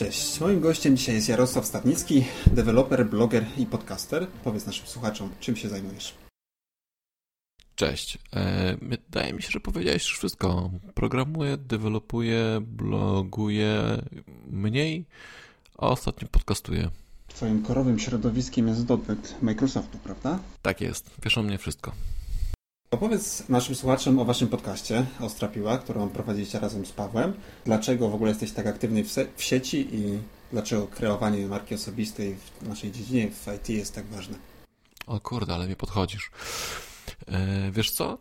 Cześć. Moim gościem dzisiaj jest Jarosław Stawnicki, deweloper, bloger i podcaster. Powiedz naszym słuchaczom, czym się zajmujesz. Cześć. E, wydaje mi się, że powiedziałeś już wszystko. Programuję, dewelopuję, bloguję mniej, a ostatnio podcastuję. Twoim korowym środowiskiem jest .NET Microsoftu, prawda? Tak jest. Wiesz o mnie wszystko. Opowiedz naszym słuchaczom o waszym podcaście Ostra Piła, którą prowadzicie razem z Pawłem. Dlaczego w ogóle jesteś tak aktywny w, w sieci i dlaczego kreowanie marki osobistej w naszej dziedzinie, w IT jest tak ważne? O kurde, ale mnie podchodzisz. E, wiesz co?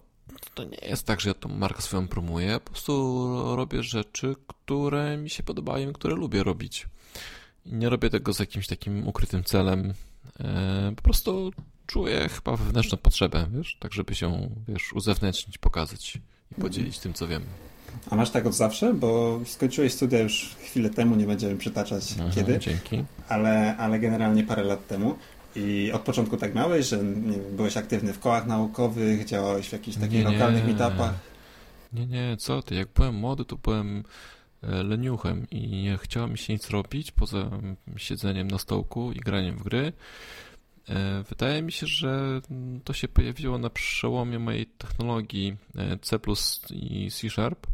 To nie jest tak, że ja tą markę swoją promuję. Po prostu robię rzeczy, które mi się podobają, które lubię robić. Nie robię tego z jakimś takim ukrytym celem. E, po prostu czuję chyba wewnętrzną potrzebę, wiesz, tak żeby się, wiesz, uzewnętrznić, pokazać i podzielić tym, co wiem. A masz tak od zawsze? Bo skończyłeś studia już chwilę temu, nie będziemy przytaczać Aha, kiedy. Dzięki. Ale, ale generalnie parę lat temu. I od początku tak miałeś, że nie wiem, byłeś aktywny w kołach naukowych, działałeś w jakichś takich nie, lokalnych meetupach? Nie, nie, co ty, jak byłem młody, to byłem leniuchem i nie chciało mi się nic robić poza siedzeniem na stołku i graniem w gry. E, wydaje mi się, że to się pojawiło na przełomie mojej technologii e, C i C Sharp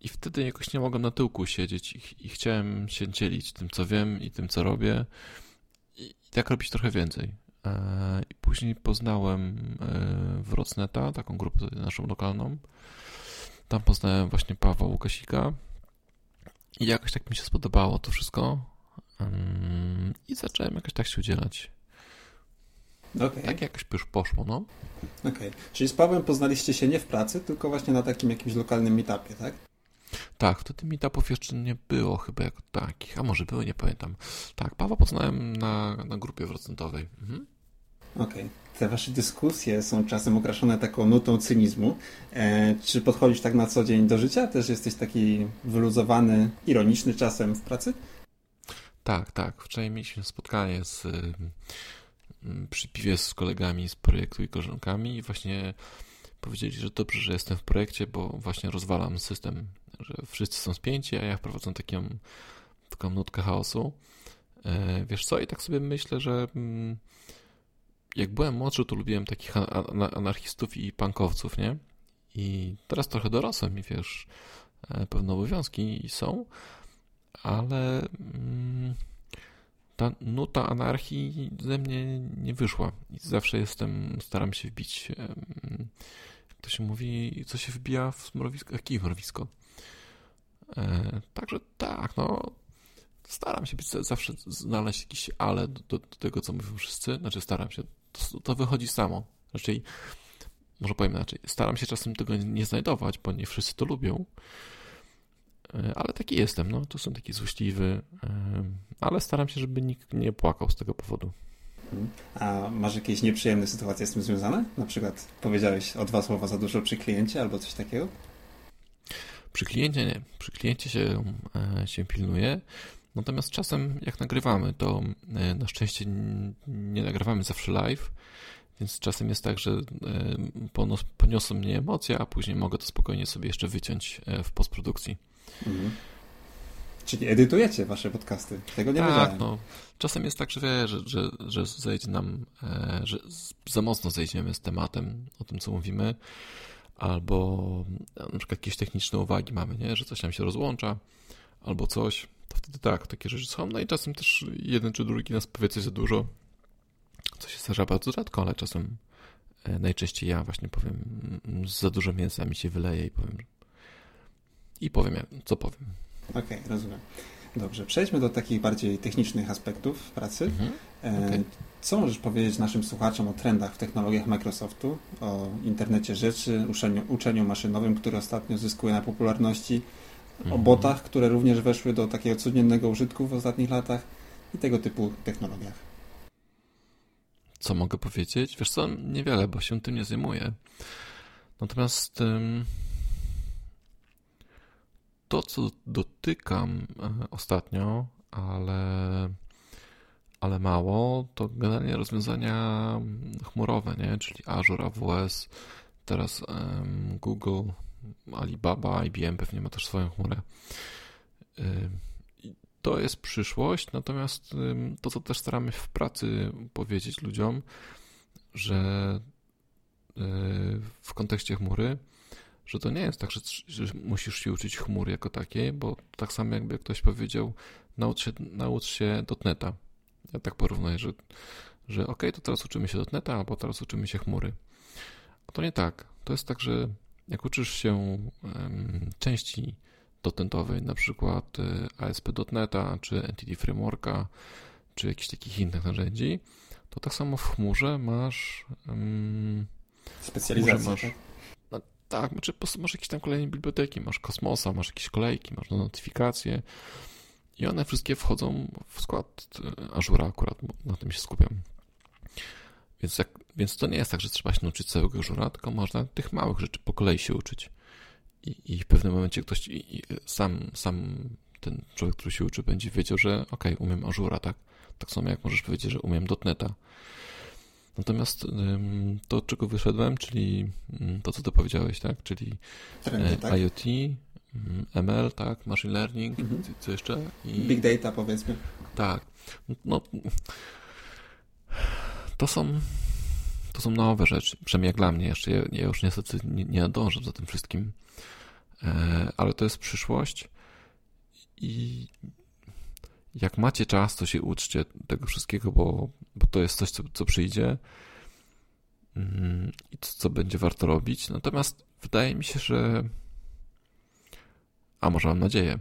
i wtedy jakoś nie mogłem na tyłku siedzieć i, i chciałem się dzielić tym, co wiem i tym, co robię i, i tak robić trochę więcej. E, I później poznałem Wrocneta, taką grupę naszą lokalną. Tam poznałem właśnie Pawła Łukasika i jakoś tak mi się spodobało to wszystko i zacząłem jakoś tak się udzielać. Okay. Tak jakoś już poszło, no. Okej. Okay. Czyli z Pawłem poznaliście się nie w pracy, tylko właśnie na takim jakimś lokalnym meetupie, tak? Tak, wtedy meetupów jeszcze nie było chyba jako takich, a może były, nie pamiętam. Tak, Pawła poznałem na, na grupie procentowej. Mhm. Okej. Okay. Te wasze dyskusje są czasem okraszone taką nutą cynizmu. E, czy podchodzisz tak na co dzień do życia? Też jesteś taki wyluzowany, ironiczny czasem w pracy? Tak, tak. Wczoraj mieliśmy spotkanie z Mm, przy piwie z kolegami z projektu i koleżankami i właśnie powiedzieli, że dobrze, że jestem w projekcie, bo właśnie rozwalam system, że wszyscy są spięci, a ja wprowadzam taką, taką nutkę chaosu. E, wiesz co, i tak sobie myślę, że mm, jak byłem młodszy, to lubiłem takich anarchistów i punkowców, nie? I teraz trochę dorosłem i wiesz, e, pewne obowiązki są, ale mm, ta nuta anarchii ze mnie nie wyszła. I zawsze jestem, staram się wbić, jak to się mówi, co się wbija w mrowisko, jakie mrowisko. Także tak, no, staram się być, zawsze znaleźć jakiś ale do, do, do, tego, co mówią wszyscy. Znaczy, staram się, to, to wychodzi samo. Raczej, może powiem inaczej, staram się czasem tego nie znajdować, bo nie wszyscy to lubią. E, ale taki jestem, no, to są taki złośliwy, e, ale staram się, żeby nikt nie płakał z tego powodu. A masz jakieś nieprzyjemne sytuacje z tym związane? Na przykład powiedziałeś o dwa słowa za dużo przy kliencie albo coś takiego? Przy kliencie nie. Przy kliencie się, e, się pilnuje. Natomiast czasem jak nagrywamy, to na szczęście nie nagrywamy zawsze live, więc czasem jest tak, że poniosą mnie emocje, a później mogę to spokojnie sobie jeszcze wyciąć w postprodukcji. Mhm. Czyli edytujecie wasze podcasty. Tego nie tak, wiedziałem. No. Czasem jest tak, że, wie, że, że, że zejdzie nam, e, że za mocno zejdziemy z tematem, o tym, co mówimy, albo na przykład jakieś techniczne uwagi mamy, nie? że coś nam się rozłącza, albo coś, wtedy tak, takie rzeczy są. No i czasem też jeden czy drugi nas powie coś za dużo, co się zdarza bardzo rzadko, ale czasem e, najczęściej ja właśnie powiem, za dużo mięsa mi się wyleje i powiem, i powiem, co powiem. Okej, okay, rozumiem. Dobrze, przejdźmy do takich bardziej technicznych aspektów pracy. Mhm. Okay. Co możesz powiedzieć naszym słuchaczom o trendach w technologiach Microsoftu, o internecie rzeczy, uczeniu, uczeniu maszynowym, które ostatnio zyskuje na popularności. O botach, które również weszły do takiego codziennego użytku w ostatnich latach i tego typu technologiach? Co mogę powiedzieć? Wiesz co, niewiele, bo się tym nie zajmuję. Natomiast to, co dotykam e, ostatnio, ale, ale mało, to generalnie rozwiązania chmurowe, nie? czyli Azure, AWS, teraz Google, Alibaba, IBM pewnie ma też swoją chmurę. To jest przyszłość, natomiast to, co też staramy w pracy powiedzieć ludziom, że y, w kontekście chmury że to nie jest tak, że, musisz się uczyć chmur jako takiej, bo tak samo jakby ktoś powiedział, naucz się, naucz się dotneta. Ja tak porównuję, że, że ok, to teraz uczymy się dotneta, albo teraz uczymy się chmury. A to nie tak. To jest tak, że jak uczysz się części dotnetowej, na przykład e, ASP.NETA, czy Entity Frameworka, czy jakichś takich innych narzędzi, to tak samo w chmurze masz um, specjalizację. Masz, tak? Tak, znaczy po prostu masz jakieś tam kolejne biblioteki, masz Kosmosa, masz jakieś kolejki, masz notyfikacje i one wszystkie wchodzą w skład e, Azura akurat, na tym się skupiam. Więc, jak, więc to nie jest tak, że trzeba się nauczyć całego Azura, tylko można tych małych rzeczy po kolei się uczyć. I, i w pewnym momencie ktoś i, i sam, sam ten człowiek, który się uczy, będzie wiedział, że ok, umiem Azura, tak? Tak samo jak możesz powiedzieć, że umiem .NETA, Natomiast to, od czego wyszedłem, czyli mm, to, co ty powiedziałeś, tak? Czyli Trendy, e, tak? IoT, ML, mm, tak? Machine learning, mhm. co jeszcze? I... Big data, powiedzmy. Tak. No, to są to są nowe rzeczy, przynajmniej jak dla mnie jeszcze. Ja, ja już niestety nie, nie nadążam za tym wszystkim, e, ale to jest przyszłość i jak macie czas, to się uczcie tego wszystkiego, bo, bo to jest coś, co, co przyjdzie mm, i co, co będzie warto robić. Natomiast wydaje mi się, że a może mam nadzieję,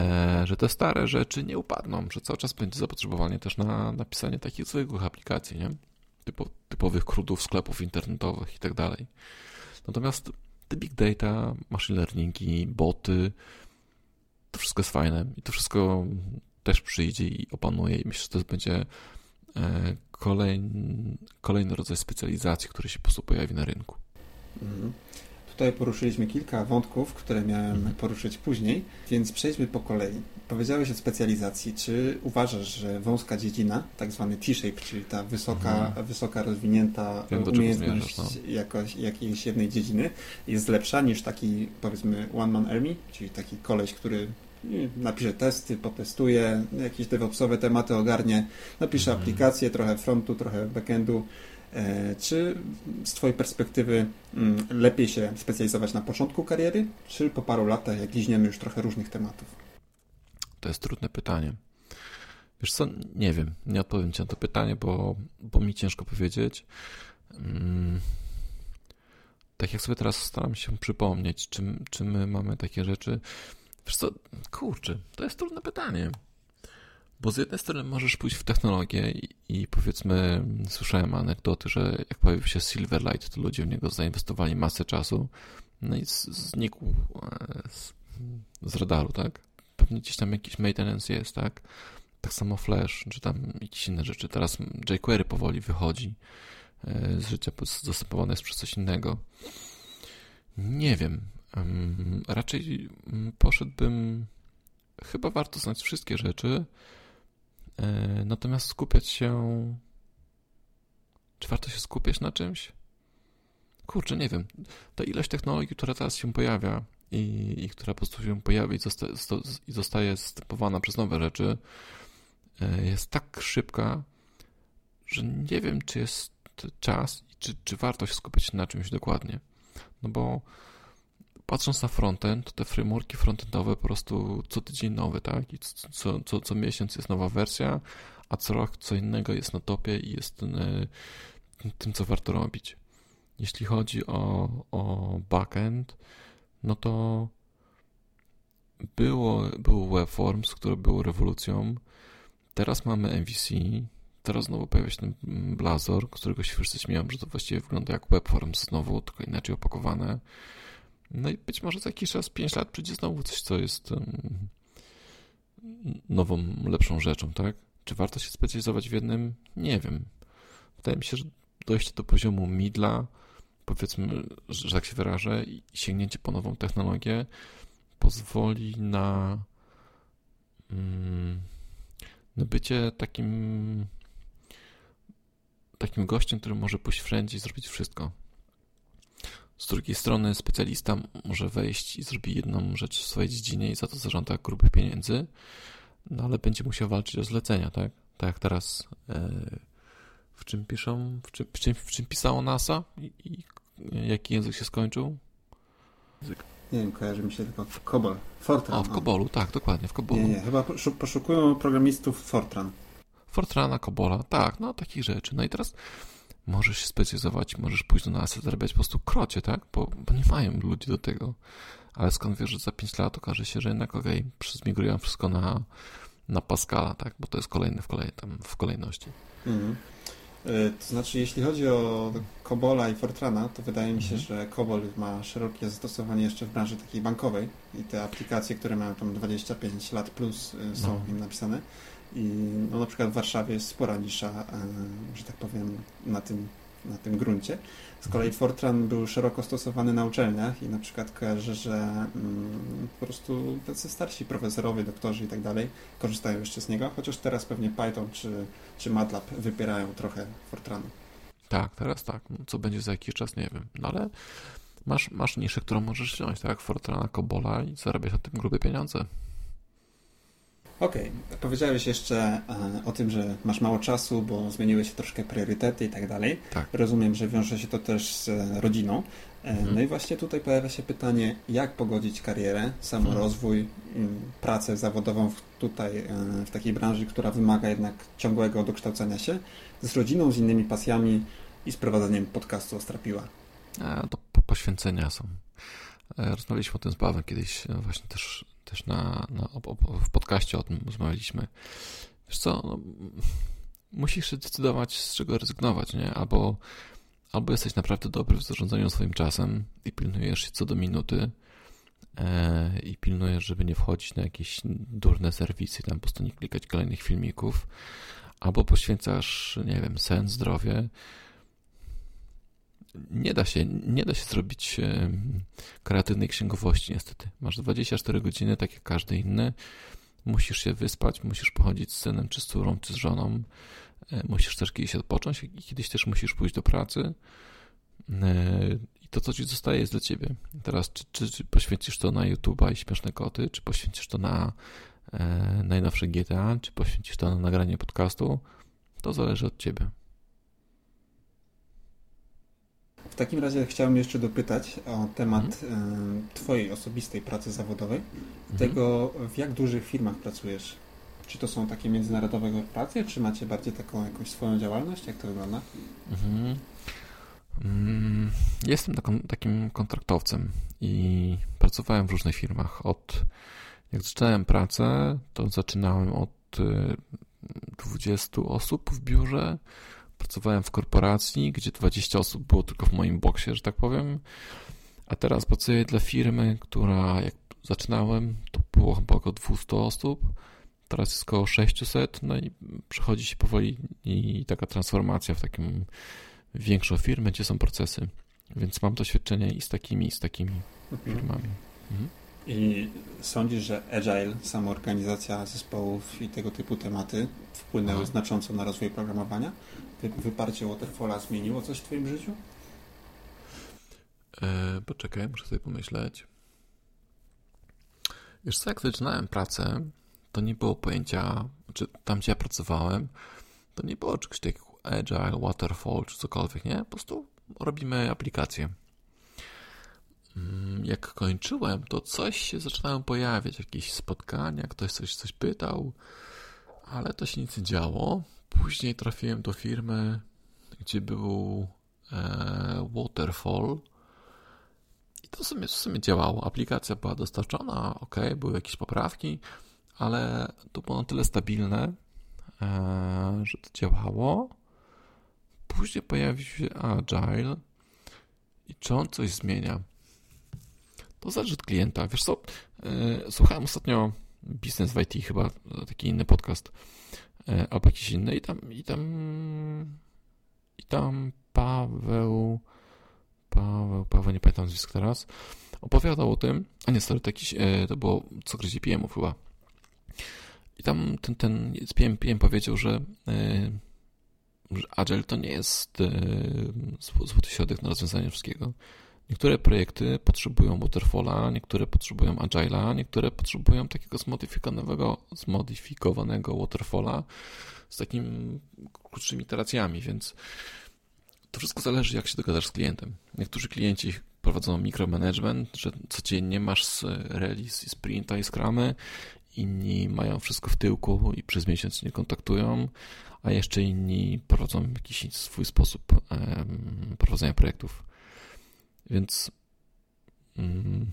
e, że te stare rzeczy nie upadną, że cały czas będzie zapotrzebowanie też na napisanie takich zwykłych aplikacji, nie? Typo, typowych krudów sklepów internetowych i tak. Natomiast te big data, machine learningi, boty, to wszystko jest fajne i to wszystko też przyjdzie i opanuje i myślę, że to będzie e, kolejny, kolejny rodzaj specjalizacji, który się po prostu pojawi na rynku. Mhm. Tutaj poruszyliśmy kilka wątków, które miałem mhm. poruszyć później, więc przejdźmy po kolei. Powiedziałeś o specjalizacji. Czy uważasz, że wąska dziedzina, tak zwany T-shape, czyli ta wysoka, mhm. wysoka rozwinięta Wiem, umiejętność no. jakoś, jakiejś jednej dziedziny, jest lepsza niż taki, powiedzmy, one-man army, czyli taki koleś, który napisze testy, potestuje, jakieś DevOpsowe tematy ogarnie, napisze mhm. aplikację, trochę frontu, trochę backendu. E, czy z Twojej perspektywy mm, lepiej się specjalizować na początku kariery, czy po paru latach, jak liźniemy już trochę różnych tematów? To jest trudne pytanie. Wiesz co, nie wiem, nie odpowiem Ci na to pytanie, bo, bo mi ciężko powiedzieć. Hmm. Tak jak sobie teraz staram się przypomnieć, czy, czy my mamy takie rzeczy, Wiesz co, kurczę, to jest trudne pytanie. Bo z jednej strony możesz pójść w technologię i, i, powiedzmy, słyszałem anegdoty, że jak pojawił się Silverlight, to ludzie w niego zainwestowali masę czasu, no i z, znikł e, z, z, radaru, tak? Pewnie gdzieś tam jakiś maintenance jest, tak? Tak samo Flash, czy tam jakieś inne rzeczy. Teraz jQuery powoli wychodzi e, z życia, zastępowane jest przez coś innego. Nie wiem. Raczej mm, poszedłbym. Chyba warto znać wszystkie rzeczy, natomiast skupiać się. Czy warto się skupiać na czymś? Kurczę, nie wiem. Ta ilość technologii, która teraz się pojawia i, i która po prostu się pojawia i, zosta, i zostaje zastępowana przez nowe rzeczy, e, jest tak szybka, że nie wiem, czy jest czas i czy, czy warto się skupiać na czymś dokładnie. No bo patrząc na frontend, to te frameworki frontendowe po prostu co tydzień nowe, tak? I co, co, co miesiąc jest nowa wersja, a co rok co innego jest na topie i jest tym, e, tym co warto robić. Jeśli chodzi o, o backend, no to było, był Webforms, który był rewolucją. Teraz mamy MVC. Teraz znowu pojawia się ten Blazor, którego się wszyscy śmieją, że to właściwie wygląda jak Webforms znowu, tylko inaczej opakowane. No i być może za jakiś czas, 5 lat przyjdzie znowu coś, co jest nową, lepszą rzeczą, tak? Czy warto się specjalizować w jednym? Nie wiem. Wydaje mi się, że dojście do poziomu midla, powiedzmy, że tak się wyrażę, i sięgnięcie po nową technologię pozwoli na, mm, na bycie takim takim gościem, który może pójść wszędzie i zrobić wszystko. Z drugiej strony specjalista może wejść i zrobić jedną rzecz w swojej dziedzinie i za to zażąda grubych pieniędzy, no ale będzie musiał walczyć o zlecenia, tak? Tak jak teraz e, w czym piszą, w czym, w czym, w czym pisało NASA i, i jaki język się skończył? Język. Nie wiem, kojarzy mi się tylko Cobol. Fortran. O, w Cobolu, tak, dokładnie, w Cobolu. Nie, nie, chyba poszukują programistów Fortran. Fortrana, Cobola, tak, no takich rzeczy. No i teraz możesz się specjalizować, możesz pójść do NASA, zarabiać po prostu krocie, tak? Bo, bo nie mają ludzi do tego. Ale skąd wiesz, że za 5 lat okaże się, że jednak okej, okay, zmigrują wszystko na, na Pascala, tak? Bo to jest kolejne w, kolej, tam w kolejności. Mhm. E, to znaczy, jeśli chodzi o Cobola i Fortrana, to wydaje mi się, mhm. że Cobol ma szerokie zastosowanie jeszcze w branży takiej bankowej i te aplikacje, które mają tam 25 lat plus e, są no. im napisane. I no, na przykład w Warszawie jest spora nisza, e, że tak powiem, na tym, na tym gruncie. Z kolei mhm. Fortran był szeroko stosowany na uczelniach i na przykład kojarzę, że mm, po prostu tacy starsi profesorowie, doktorzy i tak dalej korzystają jeszcze z niego, chociaż teraz pewnie Python czy, czy MATLAB wypierają trochę Fortranu. Tak, teraz tak. No, co będzie za jakiś czas, nie wiem. No ale masz, masz niszę, którą możesz wziąć, tak? Fortrana, Kobola i zarabiać na tym grube pieniądze. Okej, okay. powiedziałeś jeszcze e, o tym, że masz mało czasu, bo zmieniły się troszkę priorytety i tak dalej. Tak. Rozumiem, że wiąże się to też z rodziną. E, mhm. No i właśnie tutaj pojawia się pytanie, jak pogodzić karierę, samorozwój, mhm. pracę zawodową w, tutaj, e, w takiej branży, która wymaga jednak ciągłego dokształcenia się, z rodziną, z innymi pasjami i z prowadzeniem podcastu Ostrapiła. A, to poświęcenia są. Rozmawialiśmy o tym z Pawłem kiedyś właśnie też też na, na, w podcaście o tym rozmawialiśmy. Wiesz co, no, musisz decydować, z czego rezygnować, nie? Albo, albo jesteś naprawdę dobry w zarządzaniu swoim czasem i pilnujesz się co do minuty e, i pilnujesz, żeby nie wchodzić na jakieś durne serwisy, tam po prostu nie klikać kolejnych filmików, albo poświęcasz, nie wiem, sen, zdrowie, nie da się, nie da się zrobić kreatywnej księgowości niestety. Masz 24 godziny, tak jak każdy inny. Musisz się wyspać, musisz pochodzić z synem, czy z córą, czy z żoną. E, musisz też kiedyś odpocząć i kiedyś też musisz pójść do pracy. E, I to, co ci zostaje, jest dla ciebie. Teraz, czy, czy, czy poświęcisz to na YouTube'a i śmieszne koty, czy poświęcisz to na e, najnowsze GTA, czy poświęcisz to na nagranie podcastu, to zależy od ciebie. W takim razie chciałem jeszcze dopytać o temat mhm. Twojej osobistej pracy zawodowej, mhm. tego w jak dużych firmach pracujesz. Czy to są takie międzynarodowe korporacje, czy macie bardziej taką jakąś swoją działalność? Jak to wygląda? Mhm. Mm, jestem taką, takim kontraktowcem i pracowałem w różnych firmach. Od jak zaczynałem pracę, to zaczynałem od 20 y, osób w biurze, Pracowałem w korporacji, gdzie 20 osób było tylko w moim boksie, że tak powiem. A teraz pracuję dla firmy, która jak zaczynałem, to było chyba około 200 osób. Teraz jest około 600, no i przechodzi się powoli i taka transformacja w taką większą firmę, gdzie są procesy. Więc mam doświadczenie i z takimi, i z takimi mhm. firmami. Mhm. I sądzisz, że agile, samoorganizacja zespołów i tego typu tematy wpłynęły Aha. znacząco na rozwój programowania? Wyparcie Waterfalla zmieniło coś w Twoim życiu? E, poczekaj, muszę sobie pomyśleć. Wiesz co, jak zaczynałem pracę, to nie było pojęcia, czy tam gdzie ja pracowałem, to nie było czegoś takiego Agile, Waterfall, czy cokolwiek, nie? Po prostu robimy aplikację. Mm, jak kończyłem, to coś się zaczynało pojawiać, jakieś spotkania, ktoś coś, coś pytał, ale to się nic nie działo. Później trafiłem do firmy, gdzie był e, Waterfall. I to w sumie, w sumie działało. Aplikacja była dostarczona, ok, były jakieś poprawki, ale to było na tyle stabilne, e, że to działało. Później pojawił się Agile i czy on coś zmienia? To zależy od klienta. Wiesz co, e, słuchałem ostatnio Business w IT chyba, taki inny podcast, albo jakiś inny i tam, i tam, i tam Paweł, Paweł, Paweł, nie pamiętam nazwiska teraz, opowiadał o tym, a nie, sorry, to jakiś, e, to było co gryzie PM-ów chyba. I tam ten, ten PM, PM powiedział, że, że Agile to nie jest złoty środek na rozwiązanie wszystkiego. Niektóre projekty potrzebują Waterfalla, niektóre potrzebują Agile'a, niektóre potrzebują takiego zmodyfikowanego, zmodyfikowanego Waterfalla z takimi krótszymi iteracjami, więc to wszystko zależy, jak się dogadasz z klientem. Niektórzy klienci prowadzą mikromanagement, że codziennie masz release, sprinta i scrumy, inni mają wszystko w tyłku i przez miesiąc nie kontaktują, a jeszcze inni prowadzą jakiś swój sposób prowadzenia projektów. Więc, mm,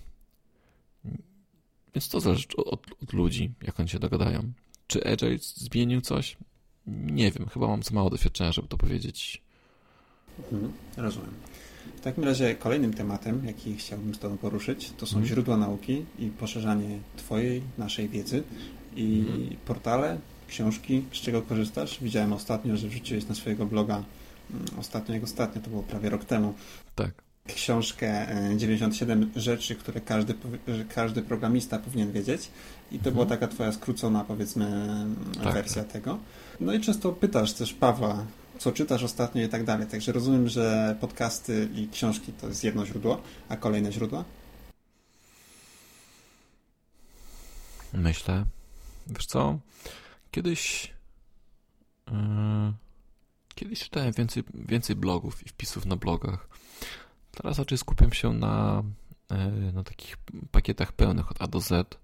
więc to zależy od, od, ludzi, jak oni się dogadają. Czy Agile zmienił coś? Nie wiem, chyba mam za mało doświadczenia, żeby to powiedzieć. Mhm, rozumiem. W takim razie kolejnym tematem, jaki chciałbym z Tobą poruszyć, to są mhm. źródła nauki i poszerzanie Twojej, naszej wiedzy i mhm. portale, książki, z czego korzystasz. Widziałem ostatnio, że wrzuciłeś na swojego bloga, mm, ostatnio jak ostatnio, to było prawie rok temu. Tak książkę 97 e, rzeczy, które każdy, każdy programista powinien wiedzieć. I to mhm. była taka twoja skrócona, powiedzmy, tak. wersja tego. No i często pytasz też Pawła, co czytasz ostatnio i tak dalej. Także rozumiem, że podcasty i książki to jest jedno źródło, a kolejne źródła? Myślę. Wiesz co? Kiedyś. Yy, kiedyś czytałem więcej, więcej blogów i wpisów na blogach. Teraz raczej skupiam się na, e, na takich pakietach pełnych od A do Z,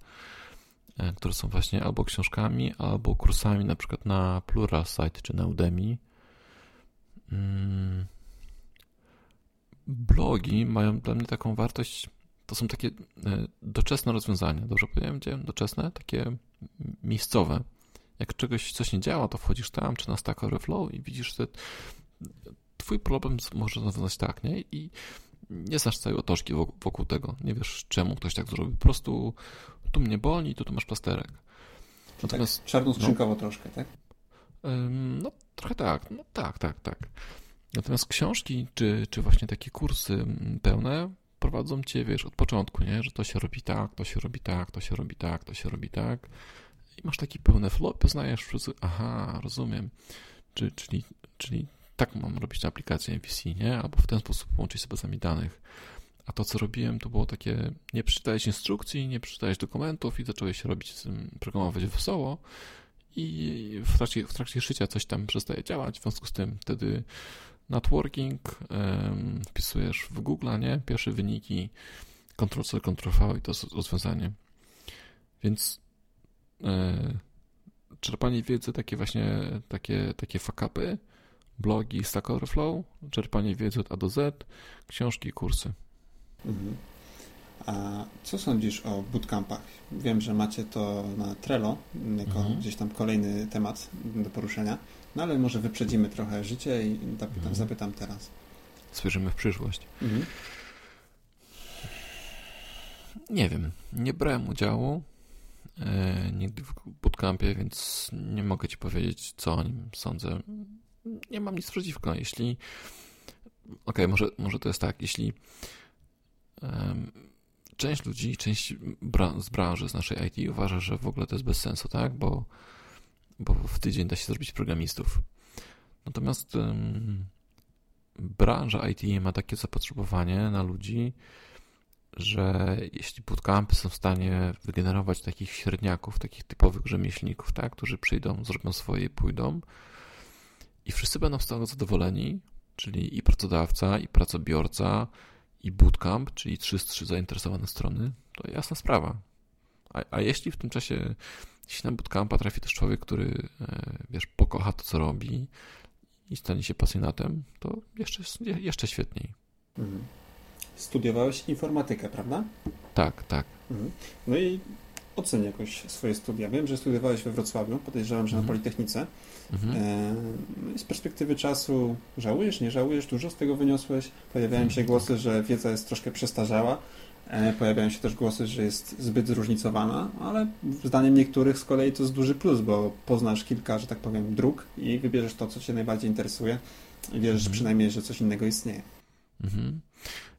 e, które są właśnie albo książkami, albo kursami, na przykład na Pluralsight czy na Udemy. Mm. Blogi mają dla mnie taką wartość, to są takie e, doczesne rozwiązania, dobrze powiedziałem? Doczesne, takie miejscowe. Jak czegoś, coś nie działa, to wchodzisz tam, czy na Stack Overflow i widzisz, że twój problem może rozwiązać tak, nie? I nie znasz całej otoczki wokół tego. Nie wiesz, czemu ktoś tak zrobił. Po prostu tu mnie boli, tu, tu masz plasterek. Natomiast, tak czarnoskrzynkowo no, troszkę, tak? No, trochę tak. No tak, tak, tak. Natomiast książki, czy, czy właśnie takie kursy pełne prowadzą cię, wiesz, od początku, nie? Że to się robi tak, to się robi tak, to się robi tak, to się robi tak. I masz taki pełny flow, poznajesz wszyscy, aha, rozumiem. Czy, czyli, czyli tak mam robić na aplikację MVC, nie? Albo w ten sposób połączyć z bazami danych. A to, co robiłem, to było takie, nie przeczytałeś instrukcji, nie przeczytałeś dokumentów i zacząłeś robić, programować wesoło i w trakcie, w trakcie życia coś tam przestaje działać, w związku z tym wtedy networking um, wpisujesz w Google, nie? Pierwsze wyniki, Ctrl-C, Ctrl-V i to jest rozwiązanie. Więc e, czerpanie wiedzy, takie właśnie, takie, takie fakapy, blogi Stack Overflow, czerpanie wiedzy od A do Z, książki i kursy. Mhm. A co sądzisz o bootcampach? Wiem, że macie to na Trello, jako mhm. gdzieś tam kolejny temat do poruszenia, no ale może wyprzedzimy trochę życie i zapytam, mhm. zapytam teraz. Spojrzymy w przyszłość. Mhm. Nie wiem, nie brałem udziału e, nigdy w bootcampie, więc nie mogę Ci powiedzieć, co o nim sądzę nie mam nic przeciwko. Jeśli. Okej, okay, może, może to jest tak, jeśli um, część ludzi, część z branży, z naszej IT uważa, że w ogóle to jest bez sensu, tak? Bo, bo w tydzień da się zrobić programistów. Natomiast um, branża IT ma takie zapotrzebowanie na ludzi, że jeśli bootcampy są w stanie wygenerować takich średniaków, takich typowych rzemieślników, tak, którzy przyjdą, zrobią swoje i pójdą, i wszyscy będą z tego zadowoleni, czyli i pracodawca, i pracobiorca, i bootcamp, czyli trzy, trzy zainteresowane strony, to jasna sprawa. A, a jeśli w tym czasie, jeśli na bootcampa trafi też człowiek, który, e, wiesz, pokocha to, co robi i stanie się pasjonatem, to jeszcze, jeszcze świetniej. Mhm. studiowałeś informatykę, prawda? Tak, tak. Mhm. No i oceń jakoś swoje studia. Wiem, że studiowałeś we Wrocławiu, podejrzewam, że na Mhm. Politechnice. Mhm. E, no z perspektywy czasu żałujesz, nie żałujesz, dużo z tego wyniosłeś. Pojawiają się głosy, że wiedza jest troszkę przestarzała. E, Pojawiają się też głosy, że jest zbyt zróżnicowana, ale zdaniem niektórych z kolei to jest duży plus, bo poznasz kilka, że tak powiem, dróg i wybierzesz to, co Cię najbardziej interesuje i wierzysz Mhm. przynajmniej, że coś innego istnieje. Mhm.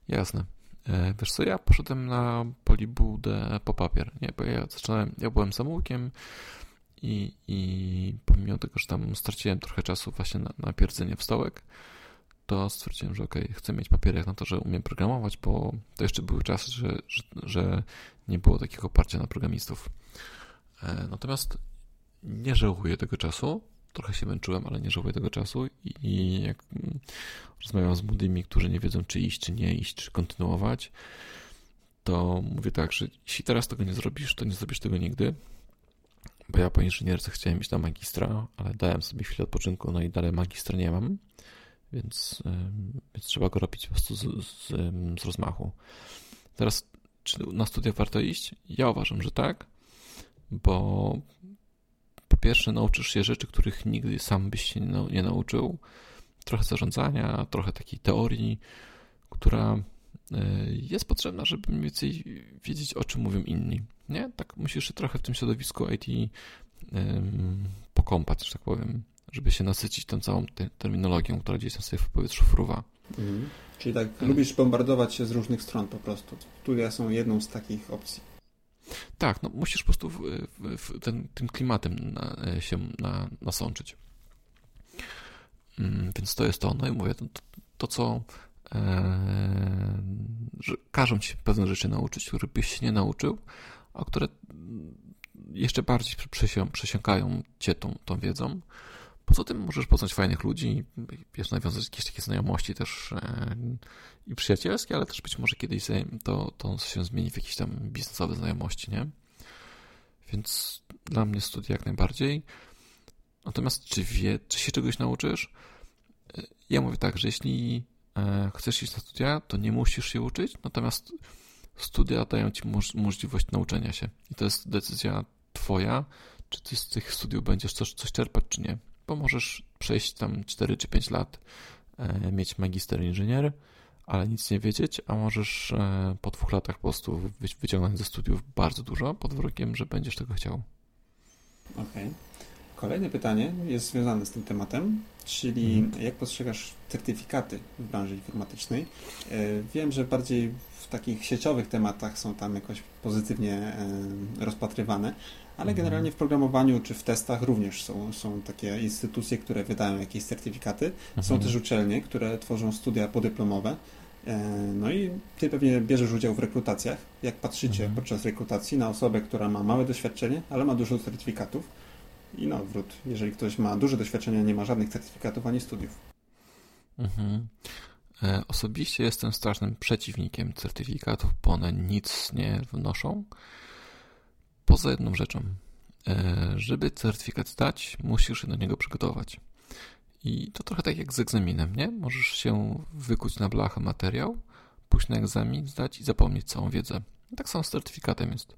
Jasne. E, Wiesz co, ja poszedłem na polibudę po papier, nie, bo ja zaczynałem, ja byłem samoukiem i, i pomimo tego, że tam straciłem trochę czasu właśnie na, na pierdzenie w stołek, to stwierdziłem, że okej, chcę mieć papierek na to, że umiem programować, bo to jeszcze były czasy, że, że, że nie było takiego oparcia na programistów. E, Natomiast nie żałuję tego czasu. Trochę się męczyłem, ale nie żałuję tego czasu i, jak mm, rozmawiam z młodymi, którzy nie wiedzą, czy iść, czy nie iść, czy kontynuować, to mówię tak, że jeśli teraz tego nie zrobisz, to nie zrobisz tego nigdy. Bo ja po inżynierce chciałem iść na magistra, ale dałem sobie chwilę odpoczynku, no i dalej magistra nie mam, więc, więc trzeba go robić po prostu z, z, z rozmachu. Teraz, czy na studia warto iść? Ja uważam, że tak, bo pierwsze nauczysz się rzeczy, których nigdy sam byś się nie, nau- nie nauczył. Trochę zarządzania, trochę takiej teorii, która y, jest potrzebna, żeby mniej więcej wiedzieć, o czym mówią inni. Nie? Tak musisz się trochę w tym środowisku IT ym, pokąpać, że tak powiem, żeby się nasycić tą całą te, terminologią, która gdzieś tam sobie w powietrzu fruwa. Mhm. Czyli tak, lubisz bombardować się z różnych stron po prostu. Studia są jedną z takich opcji. Tak, no musisz po prostu w, w, ten, tym klimatem na, się na, nasączyć. Mm, Więc to jest to. No i mówię, to, to co e, że każą ci pewne rzeczy nauczyć, których byś się nie nauczył, a które jeszcze bardziej przesią, przesiąkają cię tą, tą wiedzą. Poza tym możesz poznać fajnych ludzi, wiesz, nawiązać jakieś takie znajomości też e, i przyjacielskie, ale też być może kiedyś to, to się zmieni w jakieś tam biznesowe znajomości, nie? Więc dla mnie studia jak najbardziej. Natomiast czy wie, czy się czegoś nauczysz? E, Ja mówię tak, że jeśli e, chcesz iść na studia, to nie musisz się uczyć, natomiast studia dają ci moż- możliwość nauczenia się. I to jest decyzja twoja, czy ty z tych studiów będziesz coś, coś czerpać, czy nie. Bo możesz przejść tam 4 czy 5 lat, e, mieć magister inżynier, ale nic nie wiedzieć, a możesz e, po dwóch latach po prostu wy- wyciągnąć ze studiów bardzo dużo, pod warunkiem, że będziesz tego chciał. Okej. Kolejne pytanie jest związane z tym tematem, czyli Mhm. jak postrzegasz certyfikaty w branży informatycznej? E, Wiem, że bardziej w takich sieciowych tematach są tam jakoś pozytywnie rozpatrywane, ale Mhm. generalnie w programowaniu czy w testach również są, są takie instytucje, które wydają jakieś certyfikaty. Są Mhm. też uczelnie, które tworzą studia podyplomowe. E, No i ty pewnie bierzesz udział w rekrutacjach. Jak patrzycie Mhm. podczas rekrutacji na osobę, która ma małe doświadczenie, ale ma dużo certyfikatów i na odwrót, jeżeli ktoś ma duże doświadczenie, nie ma żadnych certyfikatów ani studiów. Mhm. E, Osobiście jestem strasznym przeciwnikiem certyfikatów, bo one nic nie wnoszą. Poza jedną rzeczą. E, Żeby certyfikat zdać, musisz się do niego przygotować. I to trochę tak jak z egzaminem, nie? Możesz się wykuć na blachę materiał, pójść na egzamin, zdać i zapomnieć całą wiedzę. Tak samo z certyfikatem jest.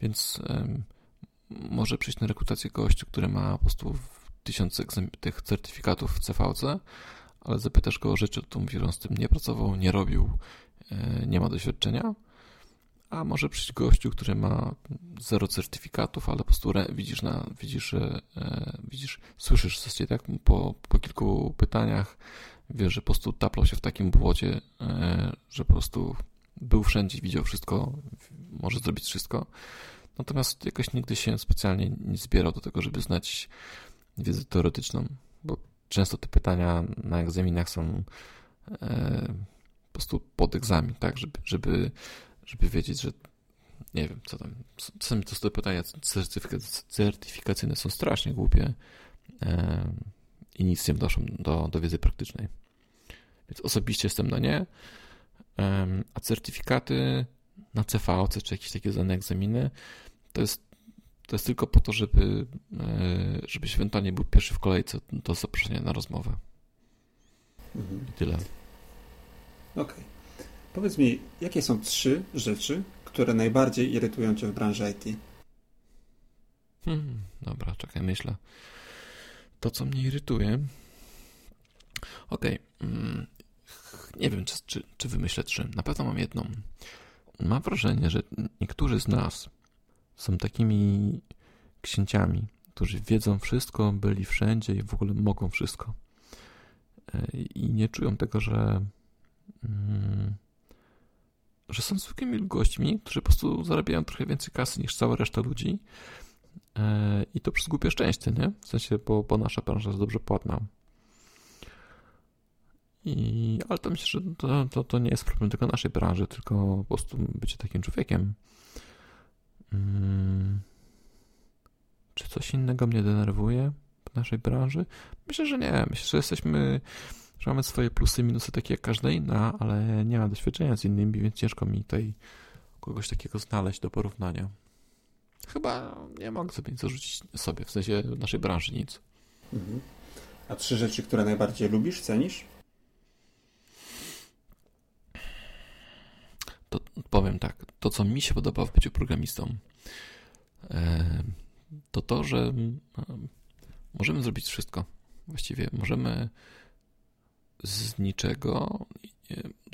Więc em, może przyjść na rekrutację gościu, który ma po prostu tysiące tych certyfikatów w CVC, ale zapytasz go o rzeczy, to mówi, że on z tym nie pracował, nie robił, e, nie ma doświadczenia. A może przyjść gościu, który ma zero certyfikatów, ale po prostu widzisz, na, widzisz, e, widzisz, słyszysz coś, tak? Po, po kilku pytaniach wiesz, że po prostu taplał się w takim błocie, e, że po prostu był wszędzie, widział wszystko, może zrobić wszystko. Natomiast jakoś nigdy się specjalnie nie zbierał do tego, żeby znać wiedzę teoretyczną, bo często te pytania na egzaminach są e, po prostu pod egzamin, tak, żeby, żeby, żeby wiedzieć, że nie wiem, co tam, czasami to te pytania certyfika- certyfikacyjne są strasznie głupie i nic nie wnoszą do, do wiedzy praktycznej. Więc osobiście jestem na nie, a certyfikaty na CVC czy jakieś takie znane egzaminy to jest to jest tylko po to, żeby, e, żebyś ewentualnie był pierwszy w kolejce do zaproszenia na rozmowę. Mhm. I tyle. Okej. Powiedz mi, jakie są trzy rzeczy, które najbardziej irytują Cię w branży IT? Hmm, dobra, czekaj, myślę. To, co mnie irytuje. Okej. Okay. Mm, nie wiem, czy, czy, czy wymyślę trzy. Na pewno mam jedną. Mam wrażenie, że niektórzy z nas są takimi księciami, którzy wiedzą wszystko, byli wszędzie i w ogóle mogą wszystko. E, I nie czują tego, że, mm, że są zwykłymi gośćmi, którzy po prostu zarabiają trochę więcej kasy niż cała reszta ludzi. E, I to przez głupie szczęście, nie? W sensie, bo, bo nasza branża jest dobrze płatna. I, ale to myślę, że to, to, to nie jest problem tylko naszej branży, tylko po prostu bycie takim człowiekiem. Hmm. Czy coś innego mnie denerwuje w naszej branży? Myślę, że nie. Myślę, że jesteśmy, że mamy swoje plusy i minusy takie jak każda inna, ale nie mam doświadczenia z innymi, więc ciężko mi tutaj kogoś takiego znaleźć do porównania. Chyba nie mogę sobie nic zarzucić sobie, w sensie naszej branży nic. Mhm. A trzy rzeczy, które najbardziej lubisz, cenisz? To powiem tak, to co mi się podoba w byciu programistą, to to, że możemy zrobić wszystko. Właściwie możemy z niczego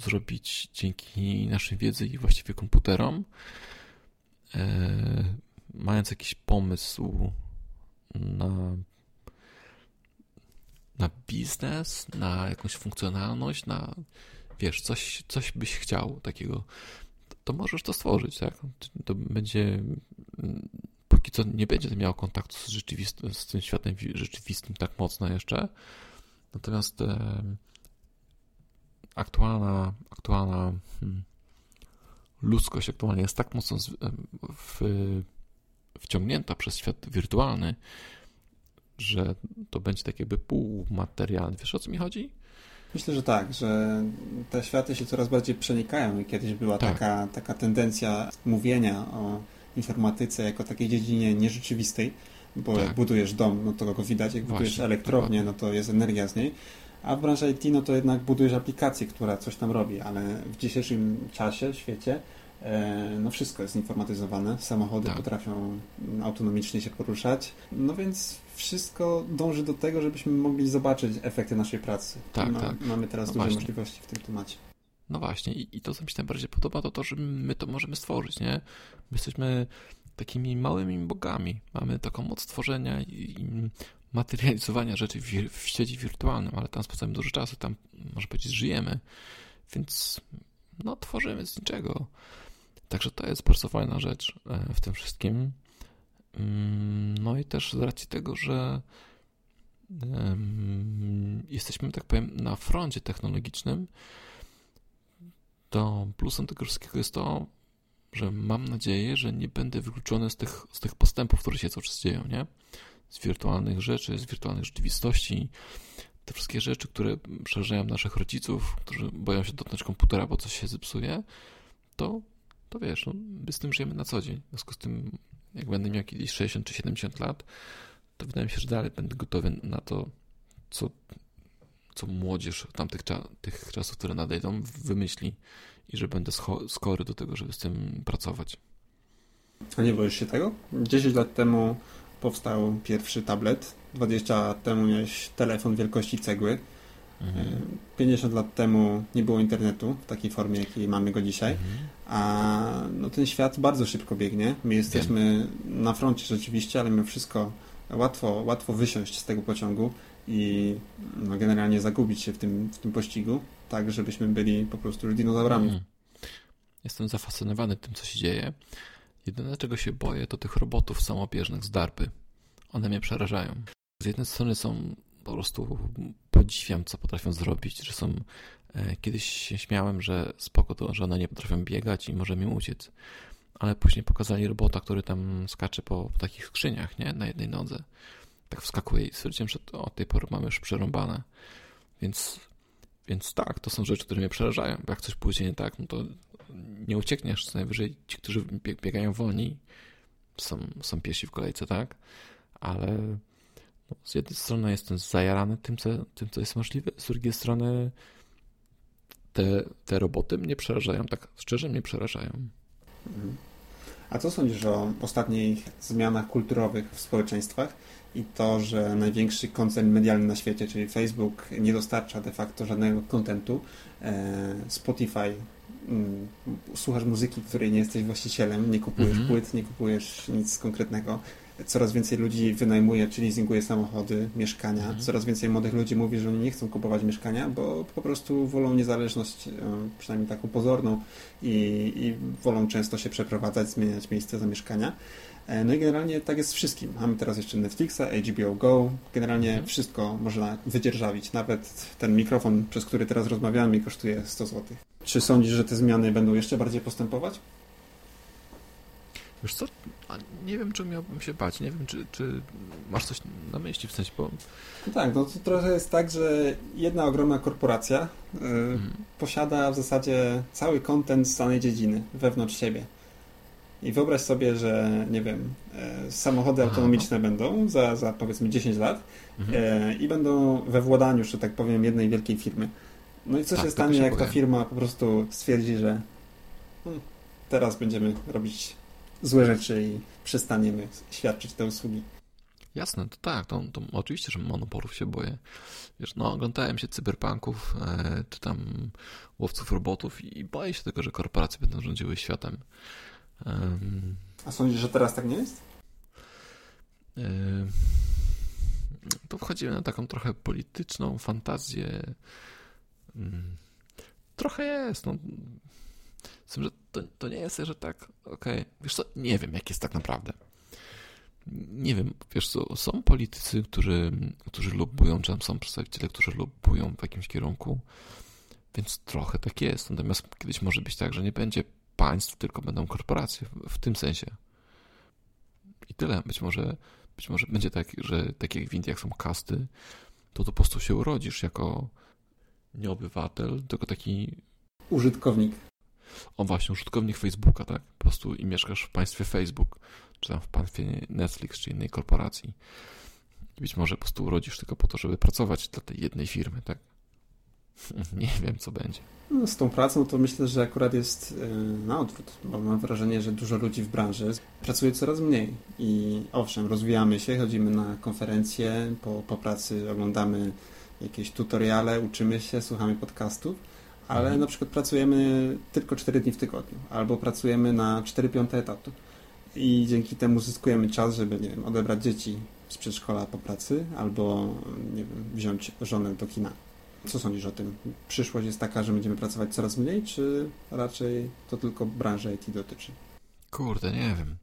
zrobić dzięki naszej wiedzy i właściwie komputerom, mając jakiś pomysł na, na biznes, na jakąś funkcjonalność, na wiesz, coś, coś byś chciał takiego, to możesz to stworzyć, tak? To będzie póki co nie będzie miał kontaktu z, rzeczywistym, z tym światem rzeczywistym tak mocno jeszcze. Natomiast e, aktualna, aktualna hmm, ludzkość aktualnie jest tak mocno w, wciągnięta przez świat wirtualny, że to będzie tak jakby półmaterialny. Wiesz o co mi chodzi? Myślę, że tak, że te światy się coraz bardziej przenikają i kiedyś była tak. taka, taka tendencja mówienia o informatyce jako takiej dziedzinie nierzeczywistej, bo tak. jak budujesz dom, no to go widać, jak Właśnie, budujesz elektrownię, no to jest energia z niej, a w branży IT, no to jednak budujesz aplikację, która coś tam robi, ale w dzisiejszym czasie, świecie, e, no wszystko jest informatyzowane, samochody tak. potrafią autonomicznie się poruszać, no więc wszystko dąży do tego, żebyśmy mogli zobaczyć efekty naszej pracy. Tak, tak. Mamy teraz no duże właśnie. możliwości w tym temacie. No właśnie, i, i to, co mi się najbardziej podoba, to to, że my to możemy stworzyć, nie? My jesteśmy takimi małymi bogami. Mamy taką moc tworzenia i, materializowania rzeczy w, w sieci wirtualnym, ale tam spędzamy dużo czasu, tam, może powiedzieć, żyjemy. Więc, no, tworzymy z niczego. Także to jest bardzo fajna rzecz e, w tym wszystkim. Mm, no i też z racji tego, że jesteśmy, tak powiem, na froncie technologicznym, to plusem tego wszystkiego jest to, że mam nadzieję, że nie będę wykluczony z tych, z tych postępów, które się cały czas dzieją, nie? Z wirtualnych rzeczy, z wirtualnych rzeczywistości. Te wszystkie rzeczy, które przerażają naszych rodziców, którzy boją się dotknąć komputera, bo coś się zepsuje, to, to wiesz, no, my z tym żyjemy na co dzień. W związku z tym, jak będę miał kiedyś 60 czy 70 lat, to wydaje mi się, że dalej będę gotowy na to, co co młodzież tamtych tych czasów, które nadejdą, wymyśli i że będę skory do tego, żeby z tym pracować. A nie boisz się tego? 10 lat temu powstał pierwszy tablet, 20 lat temu miałeś telefon wielkości cegły, mhm. 50 lat temu nie było internetu w takiej formie, jakiej mamy go dzisiaj, mhm. a no, ten świat bardzo szybko biegnie. My jesteśmy Wiem. na froncie rzeczywiście, ale my wszystko łatwo, łatwo wysiąść z tego pociągu i no, generalnie zagubić się w tym, w tym pościgu, tak żebyśmy byli po prostu już dinozaurami. Mm. Jestem zafascynowany tym, co się dzieje. Jedyne, czego się boję, to tych robotów samobieżnych z DARPy. One mnie przerażają. Z jednej strony są po prostu podziwiam, co potrafią zrobić, że są e, kiedyś się śmiałem, że spoko to, że one nie potrafią biegać i może mi uciec. Ale później pokazali robota, który tam skacze po, po takich skrzyniach, nie? Na jednej nodze tak wskakuje i stwierdziłem, że to od tej pory mamy już przerąbane. Więc, więc tak, to są rzeczy, które mnie przerażają. Jak coś pójdzie nie tak, no to nie uciekniesz. Co najwyżej ci, którzy biegają wolniej, są, są piesi w kolejce, tak? Ale no, z jednej strony jestem zajarany tym co, tym, co jest możliwe, z drugiej strony te, te roboty mnie przerażają, tak szczerze mnie przerażają. Mhm. A co sądzisz o ostatnich zmianach kulturowych w społeczeństwach i to, że największy koncern medialny na świecie, czyli Facebook, nie dostarcza de facto żadnego kontentu, e, Spotify mm, słuchasz muzyki, której nie jesteś właścicielem, nie kupujesz mhm. płyt, nie kupujesz nic konkretnego, coraz więcej ludzi wynajmuje czy leasinguje samochody, mieszkania. Mhm. Coraz więcej młodych ludzi mówi, że oni nie chcą kupować mieszkania, bo po prostu wolą niezależność, e, przynajmniej taką pozorną i, i wolą często się przeprowadzać, zmieniać miejsce zamieszkania. E, no i generalnie tak jest z wszystkim. Mamy teraz jeszcze Netflixa, HBO Go. Generalnie mhm. wszystko można wydzierżawić. Nawet ten mikrofon, przez który teraz rozmawiamy, kosztuje 100 zł. Czy sądzisz, że te zmiany będą jeszcze bardziej postępować? Wiesz co, nie wiem, czy miałbym się bać, nie wiem, czy, czy masz coś na myśli, w sensie, bo... No tak, no to trochę jest tak, że jedna ogromna korporacja y, mhm. posiada w zasadzie cały kontent z danej dziedziny wewnątrz siebie. I wyobraź sobie, że nie wiem, e, samochody Aha, autonomiczne no. będą za, za powiedzmy 10 lat mhm. e, i będą we władaniu, że tak powiem, jednej wielkiej firmy. No i co tak, się stanie, się jak powiem. ta firma po prostu stwierdzi, że hmm, teraz będziemy robić złe rzeczy i przestaniemy świadczyć te usługi. Jasne, to tak, to, to oczywiście, że monopolów się boję. Wiesz, no oglądałem się cyberpunków, e, czy tam łowców robotów i boję się tego, że korporacje będą rządziły światem. Um, A sądzisz, że teraz tak nie jest? E, to wchodzimy na taką trochę polityczną fantazję. Mm, trochę jest, no z tym, że to, to nie jest, że tak, okej, okay. wiesz co, nie wiem, jak jest tak naprawdę. Nie wiem, wiesz co, są politycy, którzy, którzy lubują, czy tam są przedstawiciele, którzy lubują w jakimś kierunku, więc trochę tak jest. Natomiast kiedyś może być tak, że nie będzie państw, tylko będą korporacje w, tym sensie. I tyle. Być może, być może będzie tak, że tak jak w Indiach są kasty, to, to po prostu się urodzisz jako nie obywatel, tylko taki użytkownik o właśnie, użytkownik Facebooka, tak? Po prostu i mieszkasz w państwie Facebook, czy tam w państwie Netflix, czy innej korporacji. I być może po prostu urodzisz tylko po to, żeby pracować dla tej jednej firmy, tak? Nie wiem, co będzie. No, z tą pracą to myślę, że akurat jest y, na odwrót, bo mam wrażenie, że dużo ludzi w branży pracuje coraz mniej. I owszem, rozwijamy się, chodzimy na konferencje, po, po pracy oglądamy jakieś tutoriale, uczymy się, słuchamy podcastów, ale mhm. na przykład pracujemy tylko 4 dni w tygodniu, albo pracujemy na 4 piąte etatu i dzięki temu zyskujemy czas, żeby nie wiem, odebrać dzieci z przedszkola po pracy, albo nie wiem, wziąć żonę do kina. Co sądzisz o tym? Przyszłość jest taka, że będziemy pracować coraz mniej, czy raczej to tylko branży IT dotyczy? Kurde, nie wiem.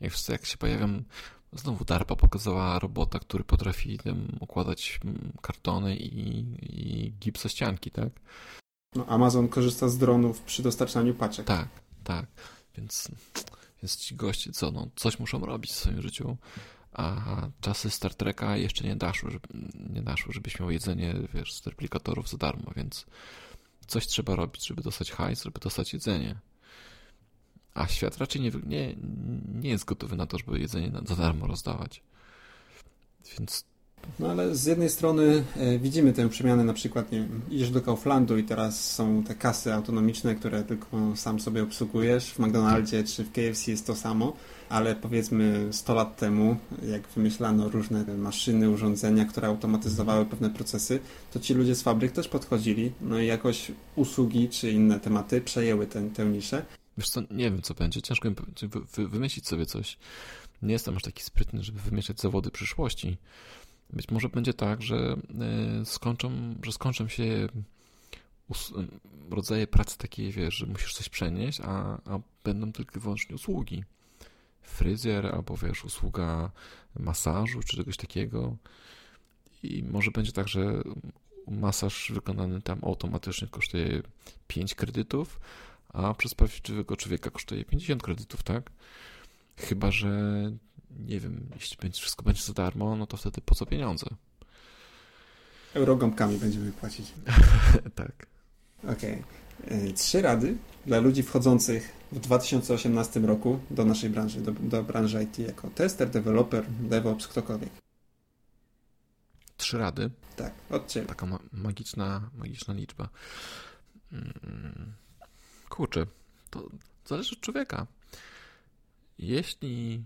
Jak, jak się pojawiam, znowu DARPA pokazała robota, który potrafi tam układać mm, kartony i, i gipsościanki, tak? No, Amazon korzysta z dronów przy dostarczaniu paczek. Tak, tak. Więc, więc ci goście co, no, coś muszą robić w swoim życiu. A czasy Star Treka jeszcze nie daszły, żeby, nie daszły, żebyś miał jedzenie, wiesz, z replikatorów za darmo, więc coś trzeba robić, żeby dostać hajs, żeby dostać jedzenie. A świat raczej nie, nie, nie jest gotowy na to, żeby jedzenie za darmo rozdawać. Więc no ale z jednej strony e, widzimy tę przemianę, na przykład nie wiem, idziesz do Kauflandu i teraz są te kasy autonomiczne, które tylko sam sobie obsługujesz. W McDonaldzie czy w KFC jest to samo, ale powiedzmy 100 lat temu, jak wymyślano różne maszyny, urządzenia, które automatyzowały pewne procesy, to ci ludzie z fabryk też podchodzili, no i jakoś usługi czy inne tematy przejęły tę, tę niszę. Wiesz co, nie wiem co będzie, ciężko wymyślić sobie coś. Nie jestem aż taki sprytny, żeby wymyślać zawody przyszłości. Być może będzie tak, że e, skończą, że skończą się rodzaje pracy takiej, wiesz, że musisz coś przenieść, a, a będą tylko i wyłącznie usługi. Fryzjer albo, wiesz, usługa masażu czy czegoś takiego. I może będzie tak, że masaż wykonany tam automatycznie kosztuje 5 kredytów, a przez prawdziwego człowieka kosztuje 50 kredytów, tak? Chyba, że nie wiem, jeśli będzie, wszystko będzie za darmo, no to wtedy po co pieniądze? Eurogąbkami będziemy płacić. tak. Okej. Okay. Trzy rady dla ludzi wchodzących w 2018 roku do naszej branży, do, do branży IT jako tester, developer, DevOps, ktokolwiek. Trzy rady? Tak, od Ciebie. Taka ma magiczna, magiczna liczba. Mm, kurczę, to zależy od człowieka. Jeśli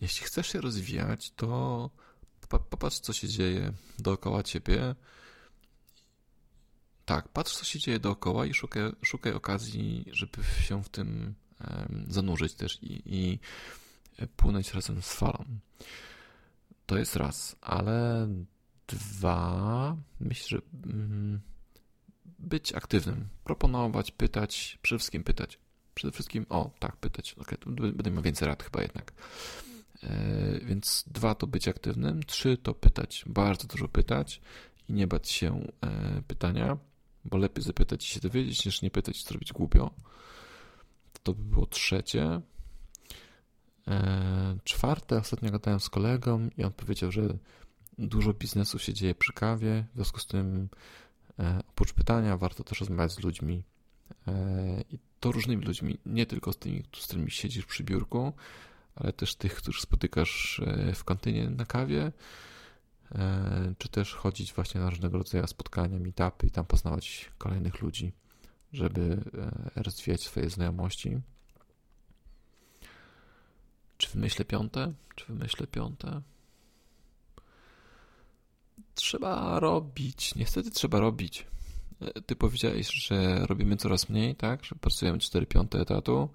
jeśli chcesz się rozwijać, to popatrz, co się dzieje dookoła ciebie. Tak, patrz, co się dzieje dookoła i szukaj, szukaj okazji, żeby się w tym zanurzyć też i, i płynąć razem z falą. To jest raz, ale dwa, myślę, że mm, być aktywnym, proponować, pytać, przede wszystkim pytać. Przede wszystkim, o tak, pytać. Okay, będę miał więcej rad chyba jednak. E, więc dwa to być aktywnym, trzy to pytać, bardzo dużo pytać i nie bać się e, pytania, bo lepiej zapytać i się dowiedzieć, niż nie pytać i zrobić głupio. To by było trzecie. E, czwarte, ostatnio gadałem z kolegą i on powiedział, że dużo biznesu się dzieje przy kawie, w związku z tym oprócz pytania warto też rozmawiać z ludźmi i to różnymi ludźmi, nie tylko z tymi, z którymi siedzisz przy biurku, ale też tych, których spotykasz e, w kantynie na kawie, e, czy też chodzić właśnie na różnego rodzaju spotkania, meetupy i tam poznawać kolejnych ludzi, żeby e, rozwijać swoje znajomości. Czy wymyślę piąte? Czy wymyślę piąte? Trzeba robić. Niestety trzeba robić. Ty powiedziałeś, że robimy coraz mniej, tak? Że pracujemy 4 piąte etatu.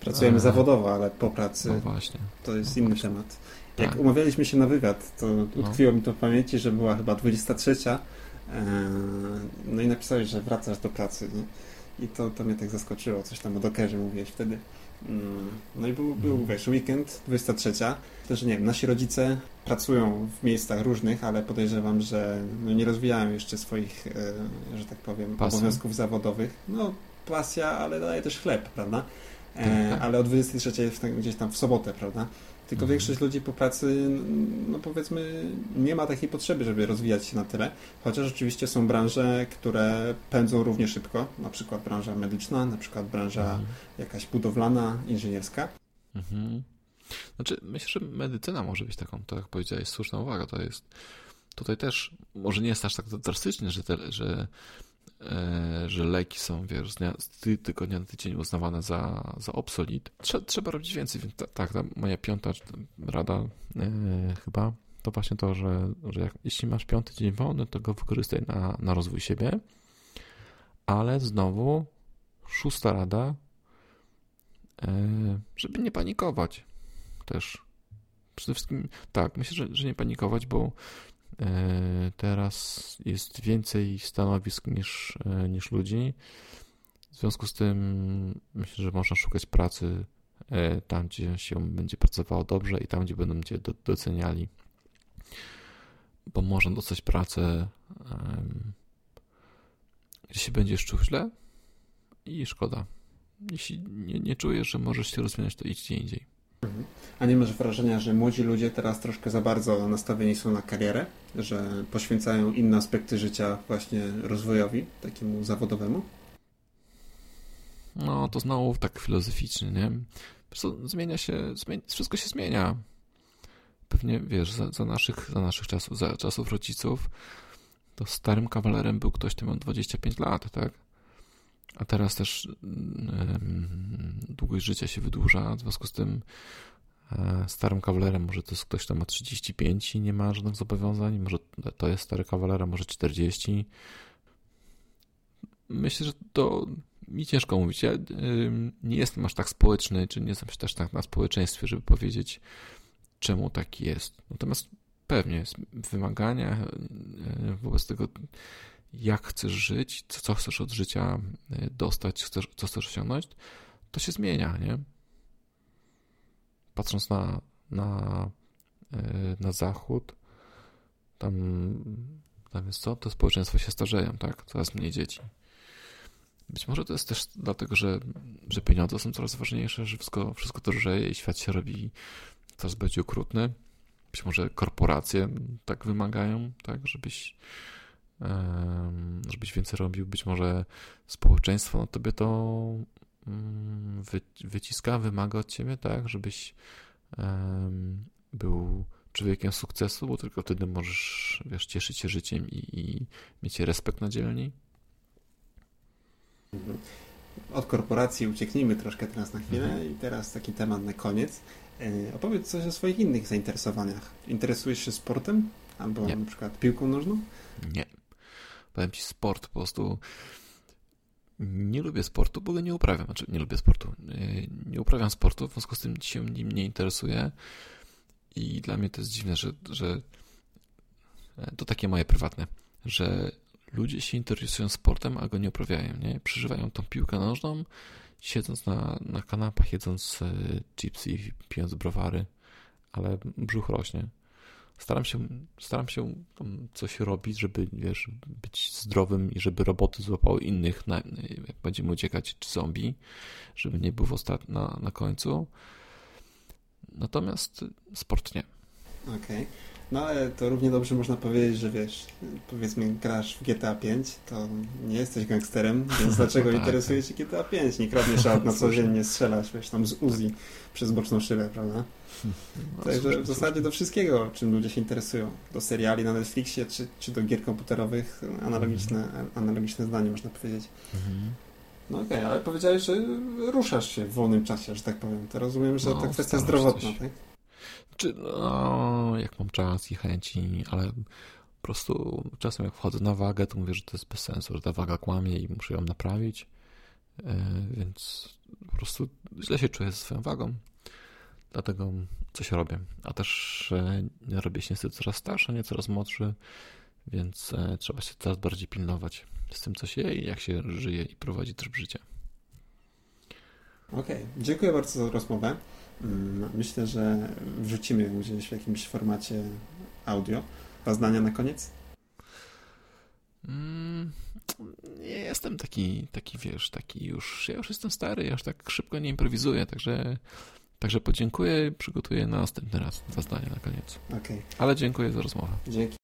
Pracujemy A, zawodowo, ale po pracy no właśnie. to jest inny temat. Jak tak. umawialiśmy się na wywiad, to no. utkwiło no. mi to w pamięci, że była chyba 23. E, no i napisałeś, że wracasz do pracy. Nie? I to, to mnie tak zaskoczyło. Coś tam o dokerze mówiłeś wtedy. Mm, no i był, był mhm. wiesz, weekend, 23. Też nie wiem, nasi rodzice pracują w miejscach różnych, ale podejrzewam, że no nie rozwijają jeszcze swoich, e, że tak powiem, Pasja. obowiązków zawodowych. No, pasja, ale daje też chleb, prawda? Tak, e, tak. ale o 23 gdzieś tam w sobotę, prawda? Tylko mhm. większość ludzi po pracy, no powiedzmy, nie ma takiej potrzeby, żeby rozwijać się na tyle. Chociaż oczywiście są branże, które pędzą równie szybko, na przykład branża medyczna, na przykład branża mhm. jakaś budowlana, inżynierska. Mhm. Znaczy, myślę, że medycyna może być taką, tak jak powiedziałeś, słuszna uwaga. To jest tutaj też, może nie jest aż tak drastycznie, że, te, że że leki są, wiesz, z, dnia, z tygodnia na tydzień uznawane za, za obsolit. Trzeba, trzeba robić więcej, więc tak, ta moja piąta rada e, chyba to właśnie to, że, że jak, jeśli masz piąty dzień wolny, to go wykorzystaj na, na rozwój siebie, ale znowu szósta rada, e, żeby nie panikować też. Przede wszystkim, tak, myślę, że, że nie panikować, bo E, teraz jest więcej stanowisk niż, e, niż ludzi. W związku z tym myślę, że można szukać pracy e, tam, gdzie się będzie pracowało dobrze i tam, gdzie będą cię doceniali. Bo można dostać pracę, gdzie się będziesz czuł źle i szkoda. Jeśli nie, nie czujesz, że możesz się rozwijać, to idź gdzie indziej. A nie masz wrażenia, że młodzi ludzie teraz troszkę za bardzo nastawieni są na karierę, że poświęcają inne aspekty życia właśnie rozwojowi, takiemu zawodowemu? No, to znowu tak filozoficznie, nie? zmienia się, zmienia, wszystko się zmienia. Pewnie, wiesz, za, za, naszych, za naszych czasów, za czasów rodziców, to starym kawalerem był ktoś, kto miał 25 lat, tak? A teraz też długość życia się wydłuża, w związku z tym starym kawalerem może to jest ktoś, kto ma 35 i nie ma żadnych zobowiązań, może to jest stary kawaler, może 40. Myślę, że to mi ciężko mówić. Ja nie jestem aż tak społeczny, czy nie jestem też tak na społeczeństwie, żeby powiedzieć, czemu tak jest. Natomiast pewnie wymagania e, wobec tego jak chcesz żyć, co, chcesz od życia e, dostać, co chcesz osiągnąć, to się zmienia, nie? Patrząc na, na, e, na zachód, tam, tam jest co? Społeczeństwo się starzeją, tak? Coraz mniej dzieci. Być może to jest też dlatego, że, że pieniądze są coraz ważniejsze, że wszystko, wszystko drożeje i świat się robi coraz bardziej okrutny. Być może korporacje tak wymagają, tak, żebyś żebyś więcej robił. Być może społeczeństwo na tobie to mm, wyciska, wymaga od ciebie, tak, żebyś był człowiekiem sukcesu, bo tylko wtedy możesz, wiesz, cieszyć się życiem i, i mieć respekt na dzielni. od korporacji ucieknijmy troszkę teraz na chwilę Mhm. i teraz taki temat na koniec. E, Opowiedz coś o swoich innych zainteresowaniach. Interesujesz się sportem? Albo Nie. na przykład piłką nożną? Nie. Powiem ci, sport po prostu. Nie lubię sportu, bo go nie uprawiam. Znaczy, nie lubię sportu. Yy, Nie uprawiam sportu, w związku z tym się nim nie interesuję. I dla mnie to jest dziwne, że, że e, to takie moje prywatne, że ludzie się interesują sportem, a go nie uprawiają. Nie? Przeżywają tą piłkę nożną, siedząc na, na kanapach, jedząc e, chipsy i pijąc browary, ale brzuch rośnie. Staram się, staram się coś robić, żeby wiesz, być zdrowym i żeby roboty złapały innych, na, jak będziemy uciekać, czy zombie, żeby nie był ostat... na, na końcu. Natomiast sport nie. Okej. No ale to równie dobrze można powiedzieć, że wiesz, powiedzmy grasz w GTA 5, to nie jesteś gangsterem, więc dlaczego Tak, interesuje cię GTA 5? Nie kradniesz aut na co dzień, nie strzelasz, wiesz, tam z Uzi przez boczną szybę, prawda? No, Także słusznie, w zasadzie do wszystkiego, czym ludzie się interesują. Do seriali na Netflixie, czy, czy do gier komputerowych, analogiczne, analogiczne zdanie można powiedzieć. Mhm. No okej, ale powiedziałeś, że ruszasz się w wolnym czasie, że tak powiem. To rozumiem, że No, to kwestia się zdrowotna, coś. tak? Czy, no, jak mam czas i chęci, ale po prostu czasem jak wchodzę na wagę, to mówię, że to jest bez sensu, że ta waga kłamie i muszę ją naprawić, E, więc po prostu źle się czuję ze swoją wagą, dlatego coś robię. A też e, robię się niestety coraz starszy, nie coraz młodszy, więc e, trzeba się coraz bardziej pilnować z tym, co się i jak się żyje i prowadzi tryb życia. Okej, dziękuję bardzo za rozmowę. Mm, Myślę, że wrzucimy ją gdzieś w jakimś formacie audio. Dwa zdania na koniec? Mm, nie jestem taki, taki, wiesz, taki już, ja już jestem stary, ja już tak szybko nie improwizuję, także, także podziękuję i przygotuję na następny raz dwa zdania na koniec. Okej, Ale dziękuję za rozmowę. dzięki.